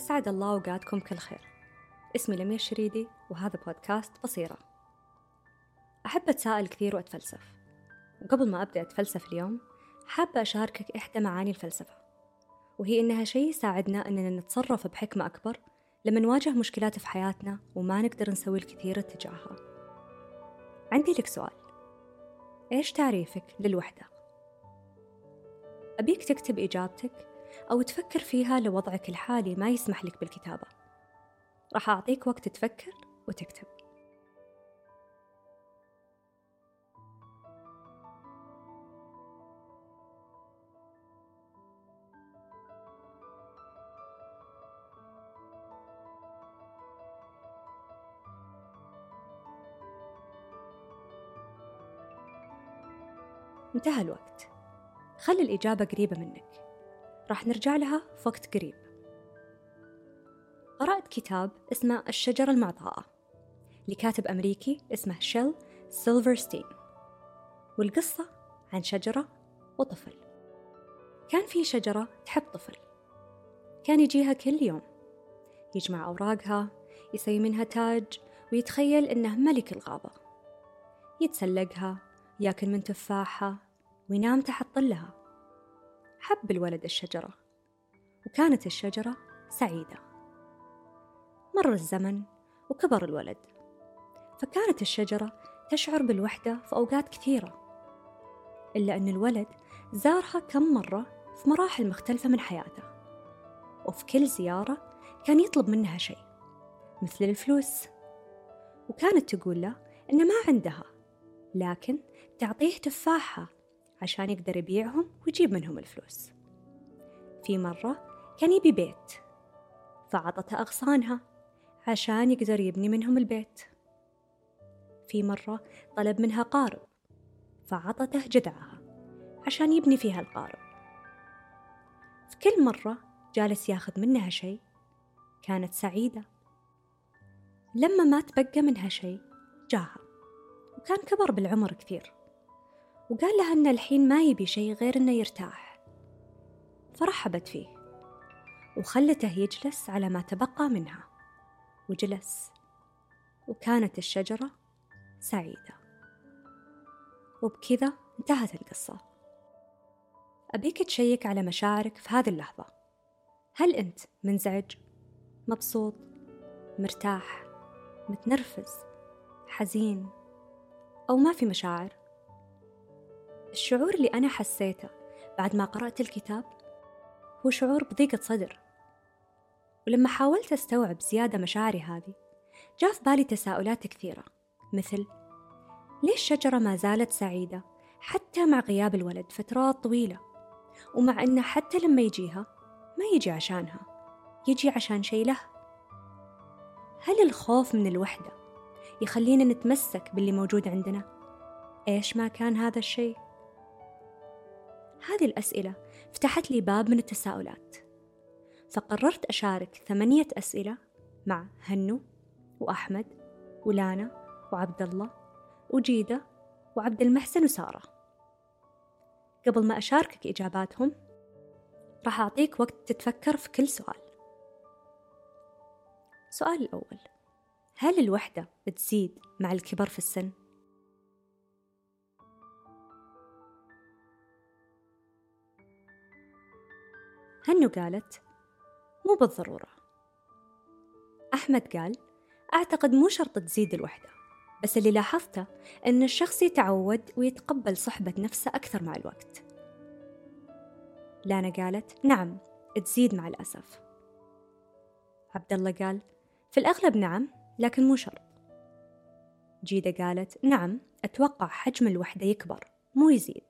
أسعد الله أوقاتكم كل خير اسمي لميا الشريدي وهذا بودكاست بصيرة أحب أتساءل كثير وأتفلسف. وقبل ما أبدأ أتفلسف اليوم حابة أشاركك إحدى معاني الفلسفة. وهي إنها شيء يساعدنا إننا نتصرف بحكمة أكبر لما نواجه مشكلات في حياتنا وما نقدر نسوي الكثير اتجاهها. عندي لك سؤال. إيش تعريفك للوحدة؟ أبيك تكتب إجابتك أو تفكر فيها لو وضعك الحالي ما يسمح لك بالكتابة. راح أعطيك وقت تفكر وتكتب. انتهى الوقت. خلي الإجابة قريبة منك. راح نرجع لها في وقت قريب. قرأت كتاب اسمه الشجرة المعطاءة لكاتب أمريكي اسمه شيل سيلفرستين والقصة عن شجرة وطفل. كان في شجرة تحب طفل. كان يجيها كل يوم يجمع أوراقها يسوي منها تاج ويتخيل إنه ملك الغابة. يتسلقها ياكل من تفاحها وينام تحت ظلها. حب الولد الشجرة. وكانت الشجرة سعيدة. مر الزمن وكبر الولد. فكانت الشجرة تشعر بالوحدة في أوقات كثيرة. إلا أن الولد زارها كم مرة في مراحل مختلفة من حياته. وفي كل زيارة كان يطلب منها شيء مثل الفلوس. وكانت تقول له إن ما عندها لكن تعطيه تفاحة عشان يقدر يبيعهم ويجيب منهم الفلوس. في مرة كان يبي بيت فعطته أغصانها عشان يقدر يبني منهم البيت. في مرة طلب منها قارب فعطته جذعها عشان يبني فيها القارب. في كل مرة جالس ياخذ منها شيء كانت سعيدة. لما ما تبقى منها شيء جاها وكان كبر بالعمر كثير. وقال لها أن الحين ما يبي شيء غير أنه يرتاح فرحبت فيه وخلته يجلس على ما تبقى منها وجلس وكانت الشجرة سعيدة وبكذا انتهت القصة أبيك تشيك على مشاعرك في هذه اللحظة هل أنت منزعج؟ مبسوط؟ مرتاح؟ متنرفز؟ حزين؟ أو ما في مشاعر؟ الشعور اللي أنا حسيته بعد ما قرأت الكتاب هو شعور بضيقة صدر. ولما حاولت أستوعب زيادة مشاعري هذه جاء في بالي تساؤلات كثيرة مثل ليش الشجرة ما زالت سعيدة حتى مع غياب الولد فترات طويلة ومع أنه حتى لما يجيها ما يجي عشانها يجي عشان شيء له؟ هل الخوف من الوحدة يخلينا نتمسك باللي موجود عندنا؟ إيش ما كان هذا الشيء؟ هذه الأسئلة فتحت لي باب من التساؤلات. فقررت أشارك ثمانية أسئلة مع هنو وأحمد ولانا وعبد الله وجيدة وعبد المحسن وسارة. قبل ما أشاركك إجاباتهم راح أعطيك وقت تتفكر في كل سؤال. السؤال الأول هل الوحدة بتزيد مع الكبر في السن؟ هنو قالت مو بالضرورة. أحمد قال أعتقد مو شرط تزيد الوحدة بس اللي لاحظته أن الشخص يتعود ويتقبل صحبة نفسه أكثر مع الوقت. لانا قالت نعم تزيد مع الأسف. عبد الله قال في الأغلب نعم لكن مو شرط. جيدة قالت نعم أتوقع حجم الوحدة يكبر مو يزيد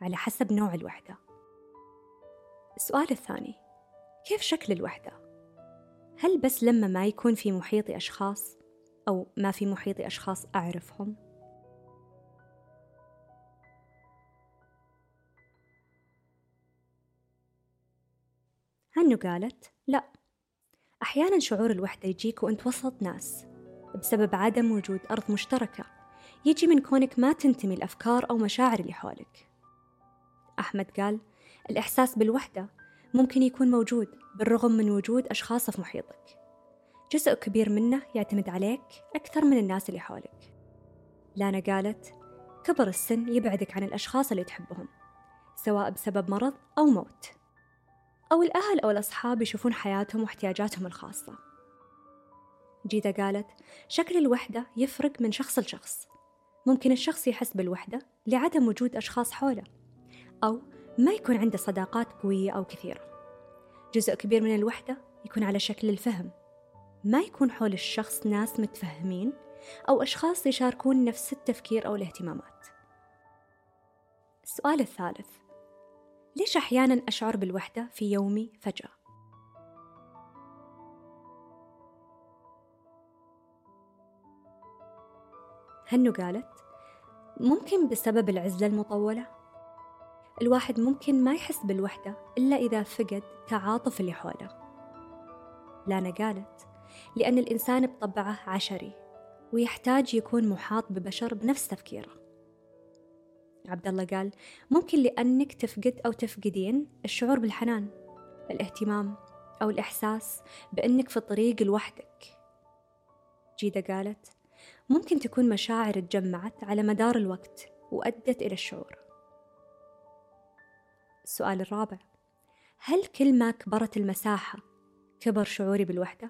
على حسب نوع الوحدة. السؤال الثاني كيف شكل الوحدة؟ هل بس لما ما يكون في محيطي أشخاص أو ما في محيطي أشخاص أعرفهم؟ هنو قالت لا أحيانا شعور الوحدة يجيك وأنت وسط ناس بسبب عدم وجود أرض مشتركة يجي من كونك ما تنتمي الأفكار أو مشاعر اللي حولك أحمد قال الإحساس بالوحدة ممكن يكون موجود بالرغم من وجود أشخاص في محيطك. جزء كبير منه يعتمد عليك أكثر من الناس اللي حولك. لانا قالت كبر السن يبعدك عن الأشخاص اللي تحبهم سواء بسبب مرض أو موت أو الأهل أو الأصحاب يشوفون حياتهم واحتياجاتهم الخاصة. جيدا قالت شكل الوحدة يفرق من شخص لشخص. ممكن الشخص يحس بالوحدة لعدم وجود أشخاص حوله أو ما يكون عنده صداقات قوية أو كثيرة. جزء كبير من الوحدة يكون على شكل الفهم. ما يكون حول الشخص ناس متفهمين أو أشخاص يشاركون نفس التفكير أو الاهتمامات. السؤال الثالث. ليش أحيانا أشعر بالوحدة في يومي فجأة؟ هنو قالت ممكن بسبب العزلة المطولة؟ الواحد ممكن ما يحس بالوحدة إلا إذا فقد تعاطف اللي حوله. لانا قالت لأن الإنسان بطبعه عشري ويحتاج يكون محاط ببشر بنفس تفكيره. عبد الله قال ممكن لأنك تفقد أو تفقدين الشعور بالحنان الاهتمام أو الإحساس بأنك في الطريق لوحدك. جيدة قالت ممكن تكون مشاعر تجمعت على مدار الوقت وأدت إلى الشعور. السؤال الرابع. هل كل ما كبرت المساحة كبر شعوري بالوحدة؟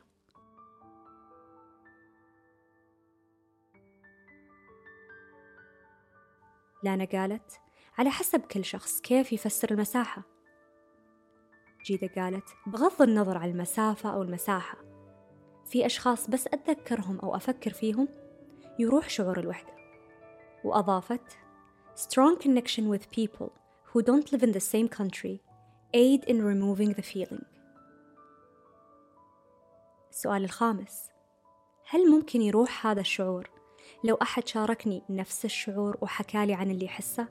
لانا قالت على حسب كل شخص كيف يفسر المساحة. جيدة قالت بغض النظر عن المسافة أو المساحة في أشخاص بس أتذكرهم أو أفكر فيهم يروح شعور الوحدة. وأضافت strong connection with people who don't live in the same country aid in removing the feeling. السؤال الخامس. هل ممكن يروح هذا الشعور لو أحد شاركني نفس الشعور وحكالي عن اللي يحسه؟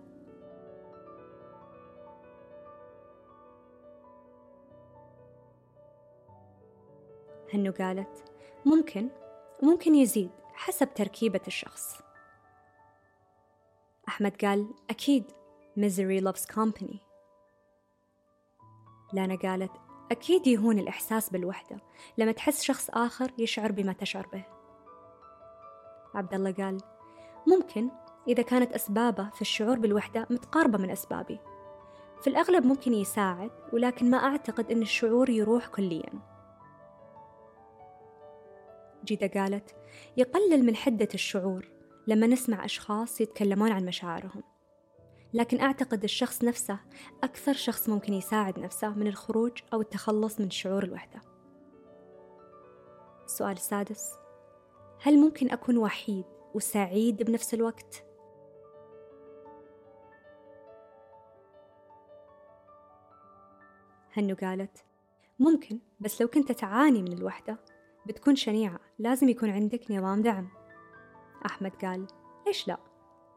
هنو قالت ممكن وممكن يزيد حسب تركيبة الشخص. أحمد قال أكيد misery loves company. لانا قالت أكيد يهون الإحساس بالوحدة لما تحس شخص آخر يشعر بما تشعر به. عبد الله قال ممكن إذا كانت أسبابه في الشعور بالوحدة متقاربة من أسبابي. في الأغلب ممكن يساعد ولكن ما أعتقد أن الشعور يروح كليا. جيدة قالت يقلل من حدة الشعور لما نسمع أشخاص يتكلمون عن مشاعرهم. لكن أعتقد الشخص نفسه أكثر شخص ممكن يساعد نفسه من الخروج أو التخلص من شعور الوحدة السؤال السادس هل ممكن أكون وحيد وسعيد بنفس الوقت؟ هنو قالت ممكن بس لو كنت تعاني من الوحدة بتكون شنيعة لازم يكون عندك نظام دعم أحمد قال ليش لا؟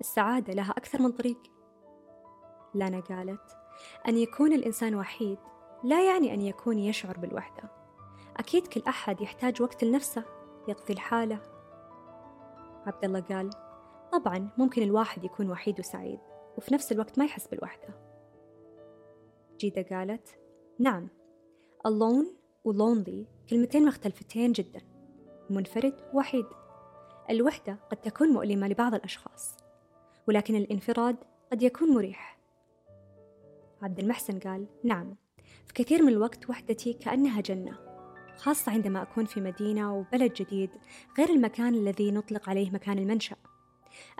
السعادة لها أكثر من طريق لانا قالت أن يكون الإنسان وحيد لا يعني أن يكون يشعر بالوحدة. أكيد كل أحد يحتاج وقت لنفسه يقضي الحالة عبد الله قال طبعا ممكن الواحد يكون وحيد وسعيد وفي نفس الوقت ما يحس بالوحدة. جيدة قالت نعم alone و lonely كلمتين مختلفتين جدا منفرد وحيد الوحدة قد تكون مؤلمة لبعض الأشخاص ولكن الانفراد قد يكون مريح. عبد المحسن قال نعم في كثير من الوقت وحدتي كأنها جنة خاصة عندما أكون في مدينة وبلد جديد غير المكان الذي نطلق عليه مكان المنشأ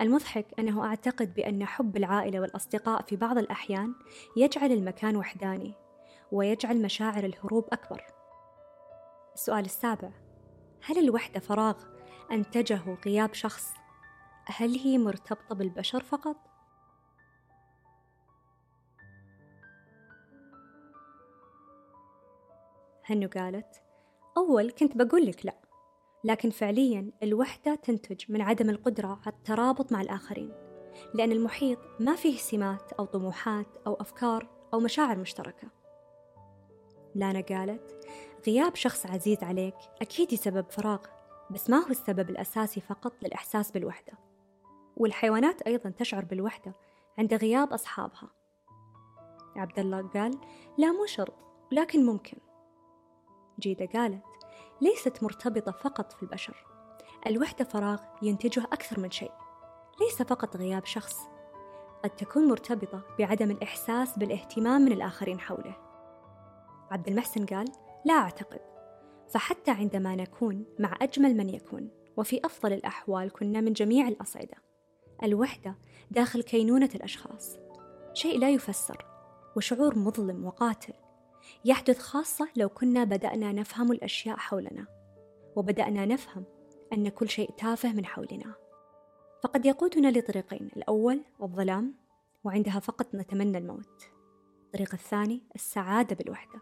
المضحك أنه أعتقد بأن حب العائلة والأصدقاء في بعض الأحيان يجعل المكان وحداني ويجعل مشاعر الهروب أكبر السؤال السابع هل الوحدة فراغ أنتجه غياب شخص؟ هل هي مرتبطة بالبشر فقط؟ هنو قالت أول كنت بقول لك لا لكن فعليا الوحدة تنتج من عدم القدرة على الترابط مع الآخرين لأن المحيط ما فيه سمات أو طموحات أو أفكار أو مشاعر مشتركة. لانا قالت غياب شخص عزيز عليك أكيد يسبب فراغ بس ما هو السبب الأساسي فقط للإحساس بالوحدة والحيوانات أيضا تشعر بالوحدة عند غياب أصحابها. عبد الله قال لا مو شرط ولكن ممكن. جيدة قالت ليست مرتبطة فقط في البشر. الوحدة فراغ ينتجه أكثر من شيء ليس فقط غياب شخص. قد تكون مرتبطة بعدم الإحساس بالاهتمام من الآخرين حوله. عبد المحسن قال لا أعتقد. فحتى عندما نكون مع أجمل من يكون وفي أفضل الأحوال كنا من جميع الأصعدة الوحدة داخل كينونة الأشخاص. شيء لا يفسر وشعور مظلم وقاتل. يحدث خاصة لو كنا بدأنا نفهم الأشياء حولنا وبدأنا نفهم أن كل شيء تافه من حولنا. فقد يقودنا لطريقين الأول الظلام وعندها فقط نتمنى الموت. الطريق الثاني السعادة بالوحدة.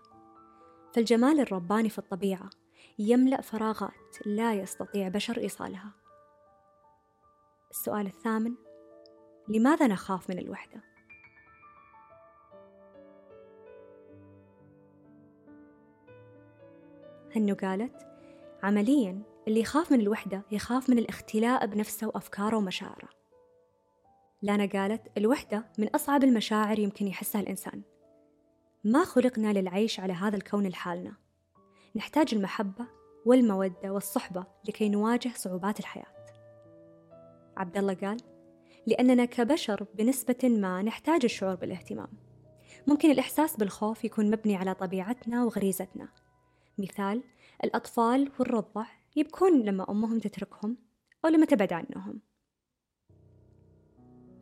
فالجمال الرباني في الطبيعة يملأ فراغات لا يستطيع بشر إيصالها. السؤال الثامن لماذا نخاف من الوحدة؟ هنو قالت عمليا اللي يخاف من الوحدة يخاف من الاختلاء بنفسه وأفكاره ومشاعره. لانا قالت الوحدة من أصعب المشاعر يمكن يحسها الإنسان. ما خلقنا للعيش على هذا الكون لحالنا. نحتاج المحبة والمودة والصحبة لكي نواجه صعوبات الحياة. عبد الله قال لأننا كبشر بنسبة ما نحتاج الشعور بالاهتمام. ممكن الإحساس بالخوف يكون مبني على طبيعتنا وغريزتنا. مثال الأطفال والرضع يبكون لما أمهم تتركهم أو لما تبعد عنهم.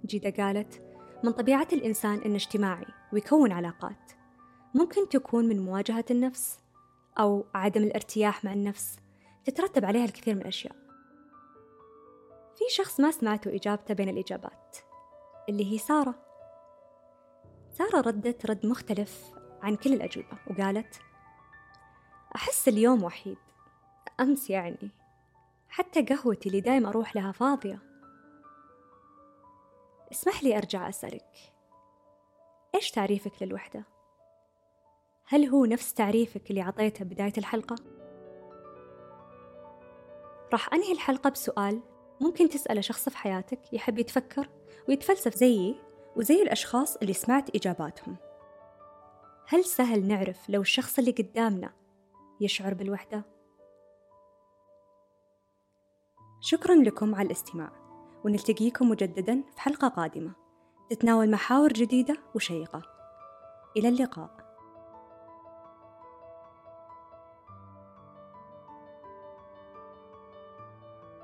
جيدة قالت من طبيعة الإنسان إنه اجتماعي ويكون علاقات ممكن تكون من مواجهة النفس أو عدم الارتياح مع النفس تترتب عليها الكثير من الأشياء. في شخص ما سمعته إجابته بين الإجابات اللي هي سارة. سارة ردت رد مختلف عن كل الأجوبة وقالت أحس اليوم وحيد أمس يعني حتى قهوتي اللي دايم أروح لها فاضية اسمح لي أرجع أسألك إيش تعريفك للوحدة؟ هل هو نفس تعريفك اللي عطيته بداية الحلقة؟ راح أنهي الحلقة بسؤال ممكن تسأله شخص في حياتك يحب يتفكر ويتفلسف زيي وزي الأشخاص اللي سمعت إجاباتهم هل سهل نعرف لو الشخص اللي قدامنا يشعر بالوحدة؟ شكرا لكم على الاستماع ونلتقيكم مجددا في حلقة قادمة. تتناول محاور جديدة وشيقة. إلى اللقاء.